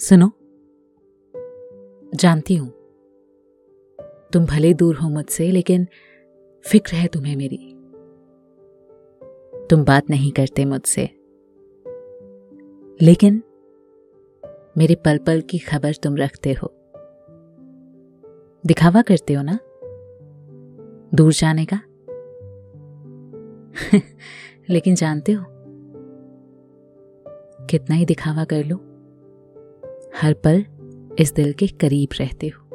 सुनो, जानती हूँ। तुम भले दूर हो मुझसे, लेकिन फ़िक्र है तुम्हें मेरी। तुम बात नहीं करते मुझसे। लेकिन मेरे पल पल की खबर तुम रखते हो। दिखावा करते हो ना? दूर जाने का? लेकिन जानते हो? कितना ही दिखावा कर लो। हर पल इस दिल के करीब रहते हो।